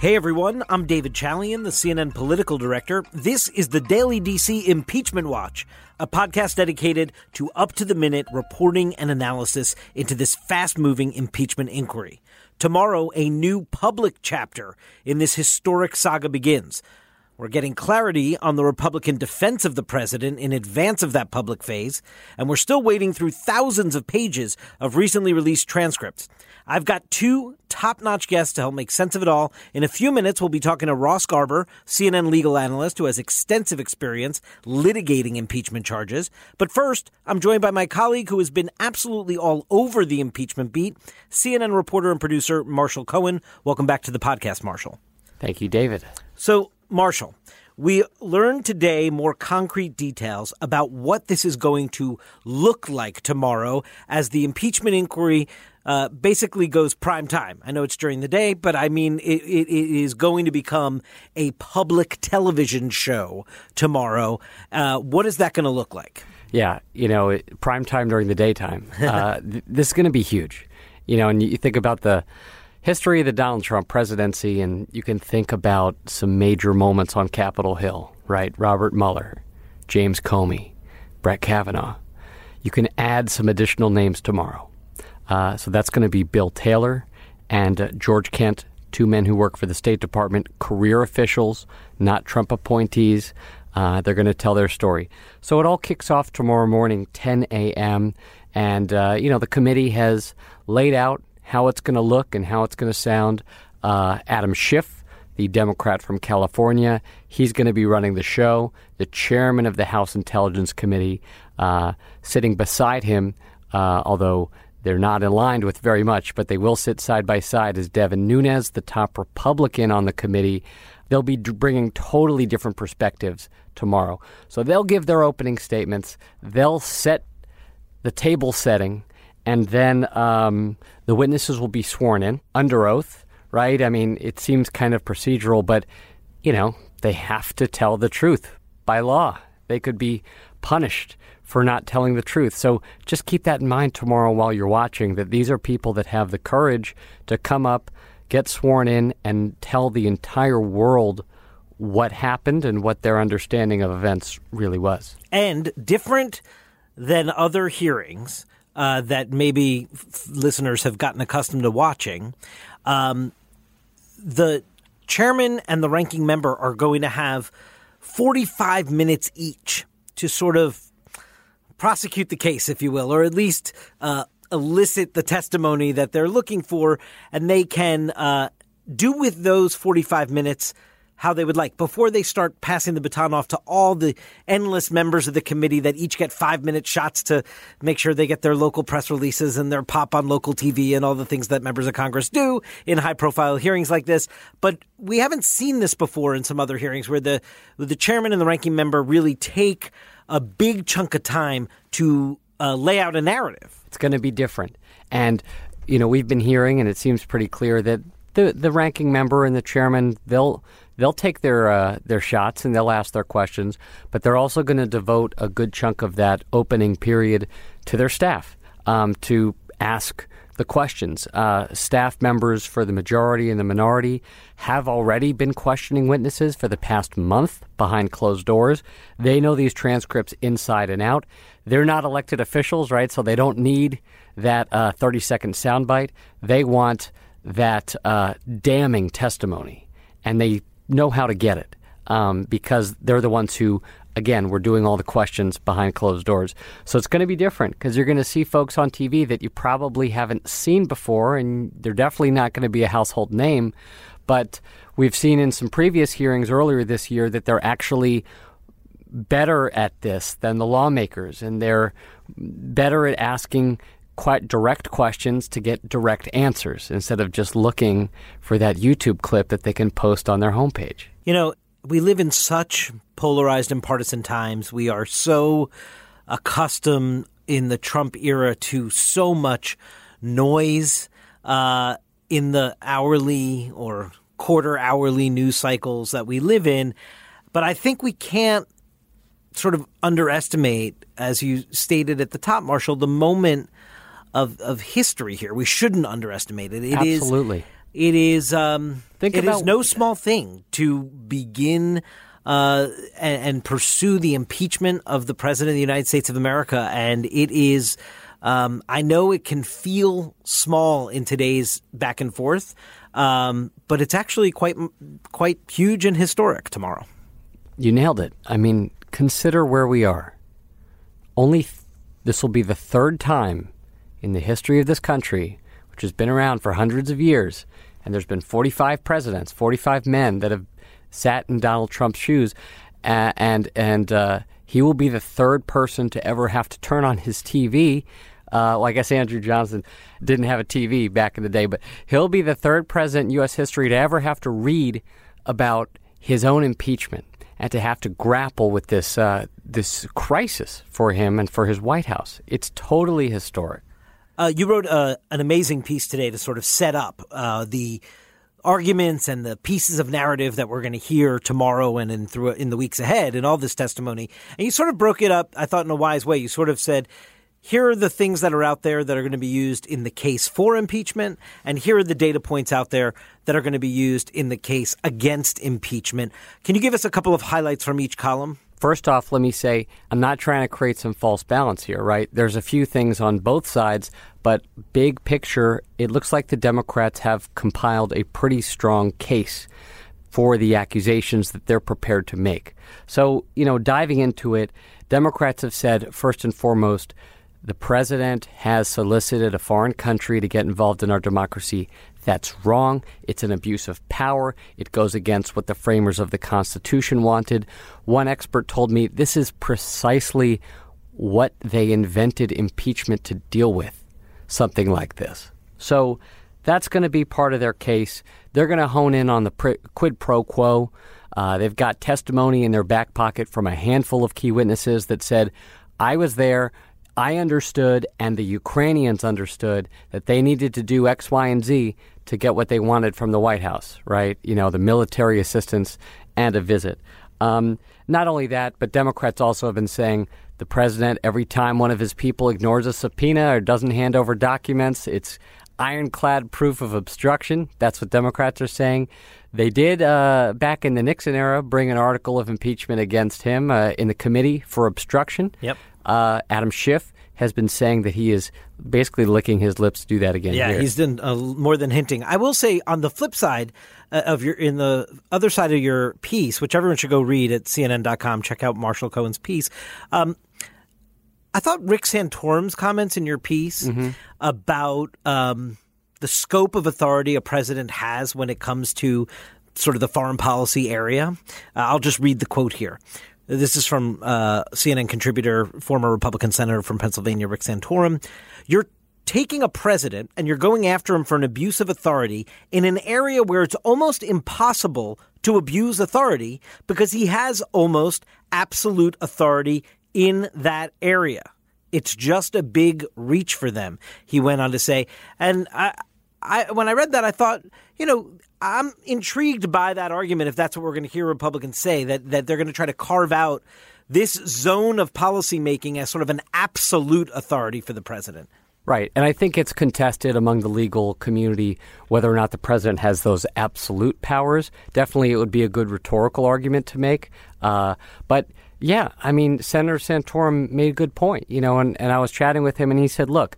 Hey everyone, I'm David Chalian, the CNN political director. This is the Daily DC Impeachment Watch, a podcast dedicated to up to the minute reporting and analysis into this fast moving impeachment inquiry. Tomorrow, a new public chapter in this historic saga begins. We're getting clarity on the Republican defense of the president in advance of that public phase, and we're still waiting through thousands of pages of recently released transcripts. I've got two top notch guests to help make sense of it all. In a few minutes, we'll be talking to Ross Garber, CNN legal analyst who has extensive experience litigating impeachment charges. But first, I'm joined by my colleague who has been absolutely all over the impeachment beat, CNN reporter and producer Marshall Cohen. Welcome back to the podcast, Marshall. Thank you, David. So, Marshall, we learned today more concrete details about what this is going to look like tomorrow as the impeachment inquiry uh, basically goes prime time. I know it's during the day, but I mean, it, it, it is going to become a public television show tomorrow. Uh, what is that going to look like? Yeah, you know, prime time during the daytime. Uh, th- this is going to be huge. You know, and you think about the history of the Donald Trump presidency, and you can think about some major moments on Capitol Hill, right? Robert Mueller, James Comey, Brett Kavanaugh. You can add some additional names tomorrow. Uh, so that's going to be Bill Taylor and uh, George Kent, two men who work for the State Department, career officials, not Trump appointees. Uh, they're going to tell their story. So it all kicks off tomorrow morning, 10 a.m. And, uh, you know, the committee has laid out how it's going to look and how it's going to sound. Uh, Adam Schiff, the Democrat from California, he's going to be running the show. The chairman of the House Intelligence Committee, uh, sitting beside him, uh, although they're not aligned with very much, but they will sit side by side as Devin Nunes, the top Republican on the committee. They'll be bringing totally different perspectives tomorrow. So they'll give their opening statements. They'll set the table setting and then um, the witnesses will be sworn in under oath, right? I mean, it seems kind of procedural, but, you know, they have to tell the truth by law. They could be punished for not telling the truth. So just keep that in mind tomorrow while you're watching that these are people that have the courage to come up, get sworn in, and tell the entire world what happened and what their understanding of events really was. And different than other hearings, uh, that maybe f- listeners have gotten accustomed to watching. Um, the chairman and the ranking member are going to have 45 minutes each to sort of prosecute the case, if you will, or at least uh, elicit the testimony that they're looking for, and they can uh, do with those 45 minutes how they would like before they start passing the baton off to all the endless members of the committee that each get five minute shots to make sure they get their local press releases and their pop on local TV and all the things that members of Congress do in high profile hearings like this. But we haven't seen this before in some other hearings where the where the chairman and the ranking member really take a big chunk of time to uh, lay out a narrative. It's going to be different. And, you know, we've been hearing, and it seems pretty clear that the, the ranking member and the chairman, they'll they'll take their uh, their shots and they'll ask their questions, but they're also going to devote a good chunk of that opening period to their staff um, to ask the questions. Uh, staff members for the majority and the minority have already been questioning witnesses for the past month behind closed doors. They know these transcripts inside and out. They're not elected officials, right? So they don't need that uh, 30 second soundbite. They want that uh, damning testimony, and they know how to get it um, because they're the ones who again, we're doing all the questions behind closed doors. So it's going to be different because you're going to see folks on TV that you probably haven't seen before, and they're definitely not going to be a household name. But we've seen in some previous hearings earlier this year that they're actually better at this than the lawmakers, and they're better at asking quite direct questions to get direct answers instead of just looking for that YouTube clip that they can post on their homepage. You know, we live in such polarized and partisan times. We are so accustomed in the Trump era to so much noise uh, in the hourly or quarter hourly news cycles that we live in. But I think we can't sort of underestimate, as you stated at the top, Marshall, the moment of, of history here. We shouldn't underestimate it. It Absolutely. is It is. Um, Think it is about- no small thing to begin uh, and, and pursue the impeachment of the president of the United States of America, and it is. Um, I know it can feel small in today's back and forth, um, but it's actually quite quite huge and historic tomorrow. You nailed it. I mean, consider where we are. Only th- this will be the third time in the history of this country, which has been around for hundreds of years, and there's been 45 presidents, 45 men that have sat in Donald Trump's shoes, uh, and and uh, he will be the third person to ever have to turn on his TV. Uh, well, I guess Andrew Johnson didn't have a TV back in the day, but he'll be the third president in U.S. history to ever have to read about his own impeachment and to have to grapple with this uh, this crisis for him and for his White House. It's totally historic. Uh, you wrote uh, an amazing piece today to sort of set up uh, the arguments and the pieces of narrative that we're going to hear tomorrow and in through in the weeks ahead and all this testimony. And you sort of broke it up, I thought, in a wise way. You sort of said. Here are the things that are out there that are going to be used in the case for impeachment, and here are the data points out there that are going to be used in the case against impeachment. Can you give us a couple of highlights from each column? First off, let me say I'm not trying to create some false balance here, right? There's a few things on both sides, but big picture, it looks like the Democrats have compiled a pretty strong case for the accusations that they're prepared to make. So, you know, diving into it, Democrats have said, first and foremost, the president has solicited a foreign country to get involved in our democracy. That's wrong. It's an abuse of power. It goes against what the framers of the Constitution wanted. One expert told me this is precisely what they invented impeachment to deal with something like this. So that's going to be part of their case. They're going to hone in on the quid pro quo. Uh, they've got testimony in their back pocket from a handful of key witnesses that said, I was there. I understood, and the Ukrainians understood that they needed to do X, Y, and Z to get what they wanted from the White House, right? You know, the military assistance and a visit. Um, not only that, but Democrats also have been saying the president, every time one of his people ignores a subpoena or doesn't hand over documents, it's ironclad proof of obstruction. That's what Democrats are saying. They did, uh, back in the Nixon era, bring an article of impeachment against him uh, in the committee for obstruction. Yep. Uh, Adam Schiff has been saying that he is basically licking his lips to do that again. Yeah, here. he's done uh, more than hinting. I will say on the flip side uh, of your, in the other side of your piece, which everyone should go read at CNN.com, check out Marshall Cohen's piece. Um, I thought Rick Santorum's comments in your piece about um, the scope of authority a president has when it comes to sort of the foreign policy area. Uh, I'll just read the quote here. This is from uh, CNN contributor, former Republican senator from Pennsylvania, Rick Santorum. You're taking a president and you're going after him for an abuse of authority in an area where it's almost impossible to abuse authority because he has almost absolute authority in that area. It's just a big reach for them, he went on to say. And I, I, when I read that, I thought, you know, I'm intrigued by that argument. If that's what we're going to hear Republicans say, that that they're going to try to carve out this zone of policymaking as sort of an absolute authority for the president. Right. And I think it's contested among the legal community whether or not the president has those absolute powers. Definitely, it would be a good rhetorical argument to make. Uh, but yeah, I mean, Senator Santorum made a good point, you know, and, and I was chatting with him and he said, look,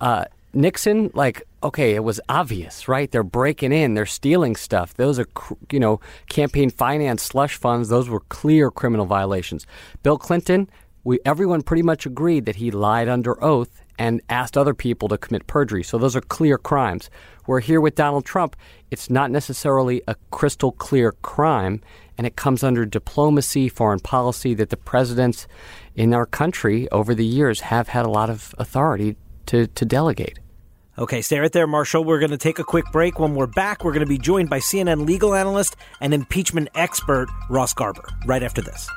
uh, Nixon, like, okay, it was obvious, right? They're breaking in, they're stealing stuff. Those are, you know, campaign finance slush funds. Those were clear criminal violations. Bill Clinton, we everyone pretty much agreed that he lied under oath and asked other people to commit perjury. So those are clear crimes. We're here with Donald Trump. It's not necessarily a crystal clear crime, and it comes under diplomacy, foreign policy that the presidents in our country over the years have had a lot of authority to, to delegate. Okay, stay right there, Marshall. We're going to take a quick break. When we're back, we're going to be joined by CNN legal analyst and impeachment expert Ross Garber right after this.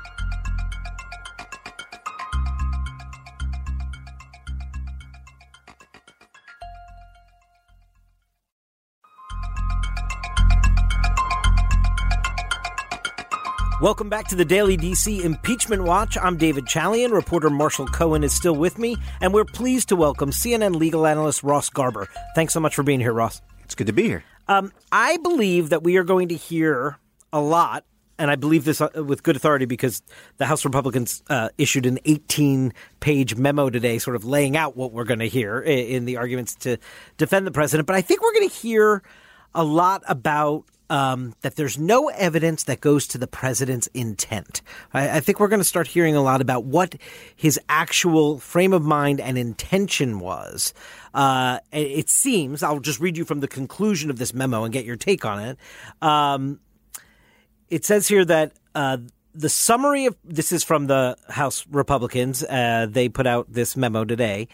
Welcome back to the Daily DC Impeachment Watch. I'm David Chalian. Reporter Marshall Cohen is still with me, and we're pleased to welcome CNN legal analyst Ross Garber. Thanks so much for being here, Ross. It's good to be here. Um, I believe that we are going to hear a lot, and I believe this uh, with good authority because the House Republicans uh, issued an 18 page memo today, sort of laying out what we're going to hear in the arguments to defend the president. But I think we're going to hear a lot about um, that there's no evidence that goes to the president's intent. I, I think we're going to start hearing a lot about what his actual frame of mind and intention was. Uh, it seems, I'll just read you from the conclusion of this memo and get your take on it. Um, it says here that uh, the summary of this is from the House Republicans. Uh, they put out this memo today.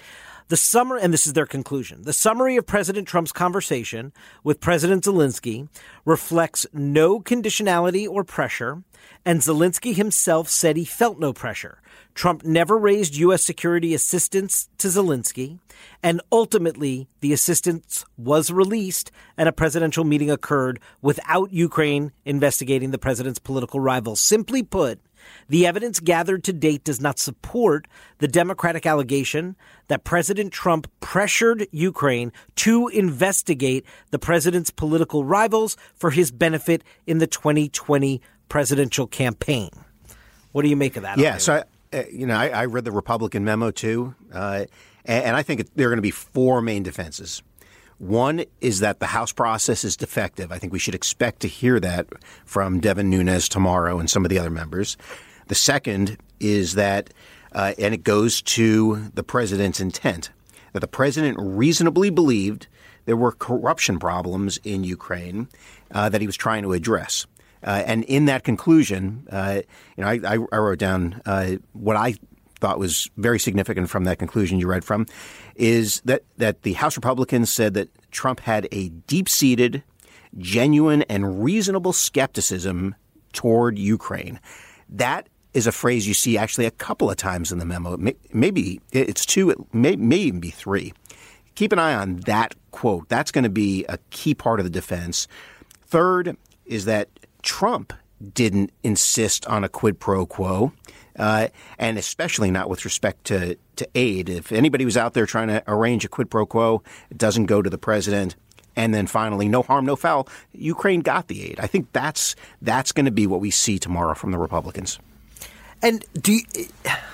The summer, and this is their conclusion. The summary of President Trump's conversation with President Zelensky reflects no conditionality or pressure, and Zelensky himself said he felt no pressure. Trump never raised U.S. security assistance to Zelensky, and ultimately the assistance was released and a presidential meeting occurred without Ukraine investigating the president's political rivals. Simply put, the evidence gathered to date does not support the Democratic allegation that President Trump pressured Ukraine to investigate the president's political rivals for his benefit in the 2020 presidential campaign. What do you make of that? Yeah, so I, uh, you know, I, I, read the Republican memo too, uh, and, and I think it, there are going to be four main defenses. One is that the House process is defective. I think we should expect to hear that from Devin Nunes tomorrow and some of the other members. The second is that, uh, and it goes to the president's intent, that the president reasonably believed there were corruption problems in Ukraine uh, that he was trying to address. Uh, and in that conclusion, uh, you know, I, I wrote down uh, what I thought was very significant from that conclusion you read from is that, that the House Republicans said that Trump had a deep seated, genuine, and reasonable skepticism toward Ukraine. That is a phrase you see actually a couple of times in the memo. Maybe it's two, it may, may even be three. Keep an eye on that quote. That's going to be a key part of the defense. Third is that Trump didn't insist on a quid pro quo, uh, and especially not with respect to, to aid. If anybody was out there trying to arrange a quid pro quo, it doesn't go to the president. And then finally, no harm, no foul. Ukraine got the aid. I think that's that's going to be what we see tomorrow from the Republicans. And do you,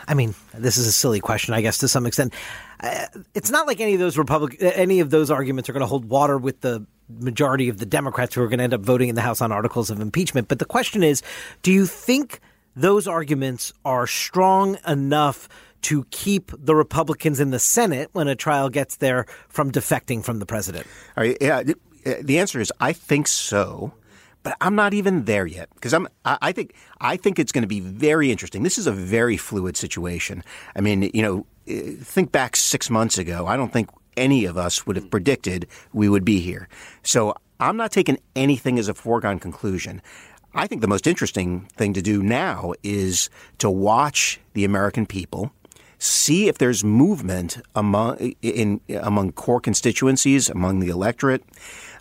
I mean this is a silly question, I guess, to some extent. Uh, it's not like any of those Republic, any of those arguments are going to hold water with the majority of the Democrats who are going to end up voting in the House on articles of impeachment. But the question is, do you think those arguments are strong enough to keep the Republicans in the Senate when a trial gets there from defecting from the president? yeah, uh, the answer is I think so but I'm not even there yet because I'm. I think I think it's going to be very interesting. This is a very fluid situation. I mean, you know, uh, think back six months ago. I don't think any of us would have predicted we would be here. So I'm not taking anything as a foregone conclusion. I think the most interesting thing to do now is to watch the American people see if there's movement among in among core constituencies, among the electorate,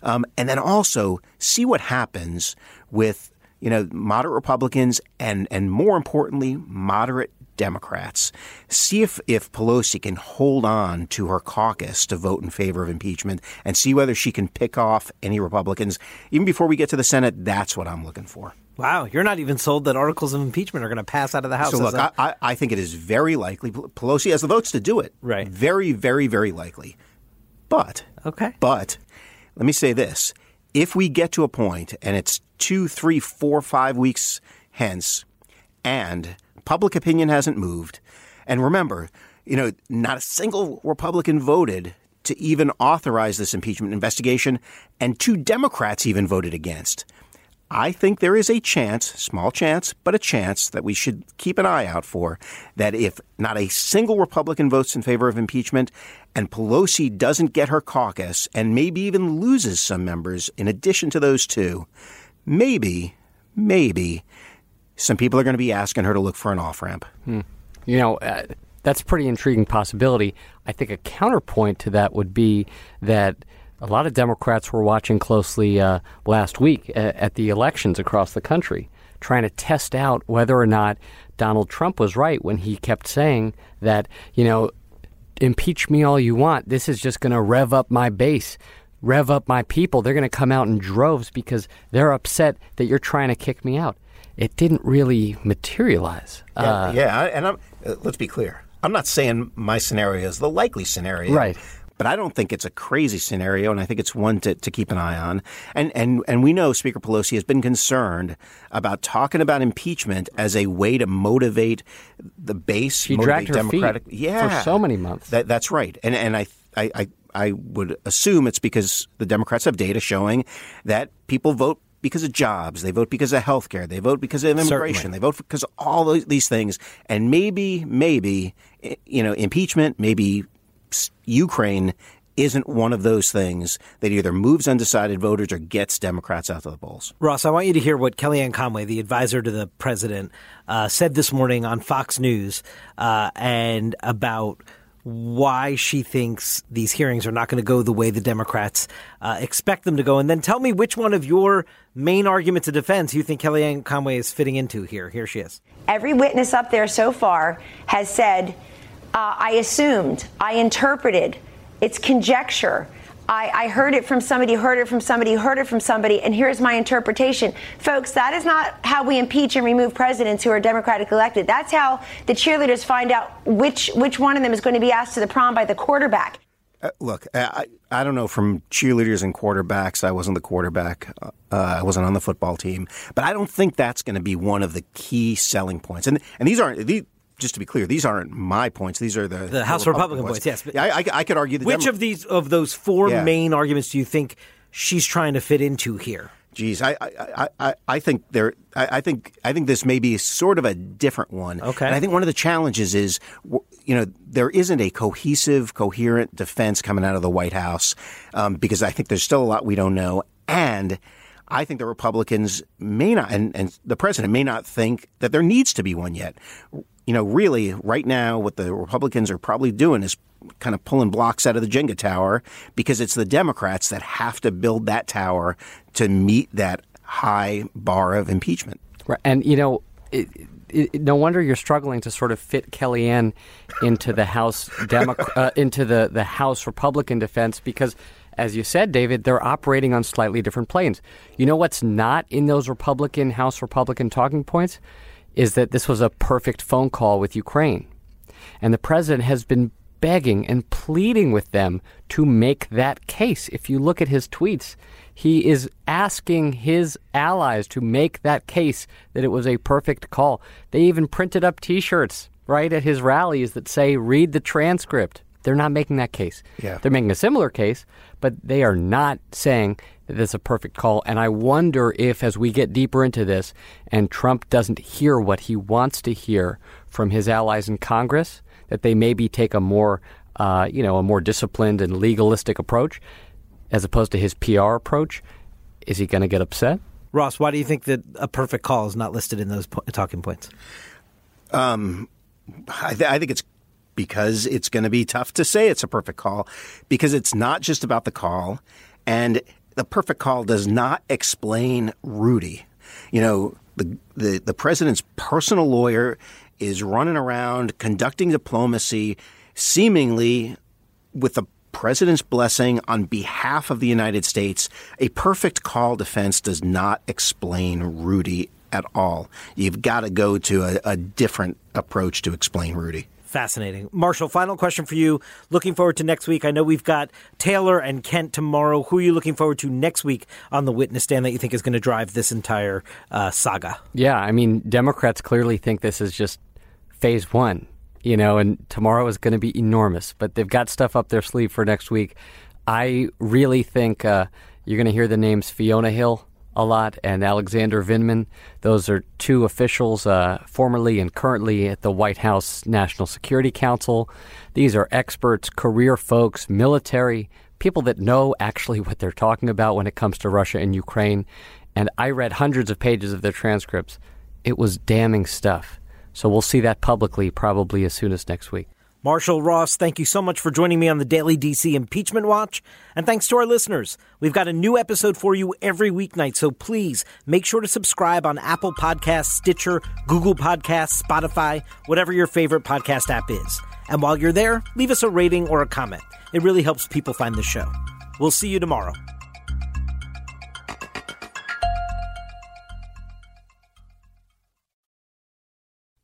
um, and then also see what happens with you know moderate Republicans and and more importantly moderate Democrats. See if, if Pelosi can hold on to her caucus to vote in favor of impeachment and see whether she can pick off any Republicans. Even before we get to the Senate, that's what I'm looking for. Wow, you're not even sold that articles of impeachment are going to pass out of the House. So look, I, I, think it is very likely Pelosi has the votes to do it. Right. Very, very, very likely. But okay. But let me say this: if we get to a point and it's two, three, four, five weeks hence, and public opinion hasn't moved, and remember, you know, not a single Republican voted to even authorize this impeachment investigation, and two Democrats even voted against. I think there is a chance, small chance, but a chance that we should keep an eye out for that if not a single Republican votes in favor of impeachment and Pelosi doesn't get her caucus and maybe even loses some members in addition to those two, maybe, maybe some people are going to be asking her to look for an off ramp. Hmm. You know, uh, that's a pretty intriguing possibility. I think a counterpoint to that would be that a lot of Democrats were watching closely uh, last week at, at the elections across the country, trying to test out whether or not Donald Trump was right when he kept saying that, you know, impeach me all you want. This is just going to rev up my base. rev up my people. They're going to come out in droves because they're upset that you're trying to kick me out. It didn't really materialize. Yeah, uh, yeah and I'm, uh, let's be clear. I'm not saying my scenario is the likely scenario. Right. But I don't think it's a crazy scenario, and I think it's one to, to keep an eye on. And, and, and we know Speaker Pelosi has been concerned about talking about impeachment as a way to motivate the base, she dragged her Democratic. feet yeah, for so many months. That, that's right. And, and I, I, I, I would assume it's because the Democrats have data showing that people vote because of jobs. They vote because of health care. They vote because of immigration. Certainly. They vote because of all these things. And maybe, maybe, you know, impeachment, maybe Ukraine isn't one of those things that either moves undecided voters or gets Democrats out of the polls. Ross, I want you to hear what Kellyanne Conway, the advisor to the president, uh, said this morning on Fox News uh, and about why she thinks these hearings are not going to go the way the Democrats uh, expect them to go. And then tell me which one of your main arguments of defense you think Kellyanne Conway is fitting into here. Here she is. Every witness up there so far has said, uh, I assumed, I interpreted, it's conjecture. I, I, heard it from somebody, heard it from somebody, heard it from somebody, and here's my interpretation. Folks, that is not how we impeach and remove presidents who are democratically elected. That's how the cheerleaders find out which which one of them is going to be asked to the prom by the quarterback. Uh, look, I, I don't know from cheerleaders and quarterbacks. I wasn't the quarterback. Uh, I wasn't on the football team, but I don't think that's going to be one of the key selling points. And and these aren't these, just to be clear, these aren't my points. These are the, the House Republican, Republican points. Yes, yeah, I, I, could argue. The which Demo- of these of those four yeah. main arguments do you think she's trying to fit into here? Geez, I I, I, I think there I, I think I think this may be sort of a different one. Okay, and I think one of the challenges is you know there isn't a cohesive, coherent defense coming out of the White House um, because I think there's still a lot we don't know, and I think the Republicans may not, and, and the president may not think that there needs to be one yet you know, really, right now, what the Republicans are probably doing is kind of pulling blocks out of the Jenga tower because it's the Democrats that have to build that tower to meet that high bar of impeachment. Right. And, you know, it, it, no wonder you're struggling to sort of fit Kellyanne into the House uh, into the, the House Republican defense because, as you said, David, they're operating on slightly different planes. You know what's not in those Republican House Republican talking points? Is that this was a perfect phone call with Ukraine. And the president has been begging and pleading with them to make that case. If you look at his tweets, he is asking his allies to make that case that it was a perfect call. They even printed up t shirts, right, at his rallies that say, read the transcript. They're not making that case. Yeah. They're making a similar case, but they are not saying that it's a perfect call. And I wonder if, as we get deeper into this, and Trump doesn't hear what he wants to hear from his allies in Congress, that they maybe take a more, uh, you know, a more disciplined and legalistic approach, as opposed to his PR approach. Is he going to get upset? Ross, why do you think that a perfect call is not listed in those po- talking points? Um, I, th- I think it's because it's going to be tough to say it's a perfect call because it's not just about the call and the perfect call does not explain Rudy. You know, the, the, the president's personal lawyer is running around conducting diplomacy seemingly with the president's blessing on behalf of the United States. A perfect call defense does not explain Rudy at all. You've got to go to a, a different approach to explain Rudy. Fascinating. Marshall, final question for you. Looking forward to next week. I know we've got Taylor and Kent tomorrow. Who are you looking forward to next week on the witness stand that you think is going to drive this entire uh, saga? Yeah, I mean, Democrats clearly think this is just phase one, you know, and tomorrow is going to be enormous, but they've got stuff up their sleeve for next week. I really think uh, you're going to hear the names Fiona Hill, a lot, and Alexander Vindman. Those are two officials, uh, formerly and currently at the White House National Security Council. These are experts, career folks, military, people that know actually what they're talking about when it comes to Russia and Ukraine. And I read hundreds of pages of their transcripts. It was damning stuff. So we'll see that publicly probably as soon as next week. Marshall Ross, thank you so much for joining me on the Daily DC Impeachment Watch. And thanks to our listeners. We've got a new episode for you every weeknight, so please make sure to subscribe on Apple Podcasts, Stitcher, Google Podcasts, Spotify, whatever your favorite podcast app is. And while you're there, leave us a rating or a comment. It really helps people find the show. We'll see you tomorrow.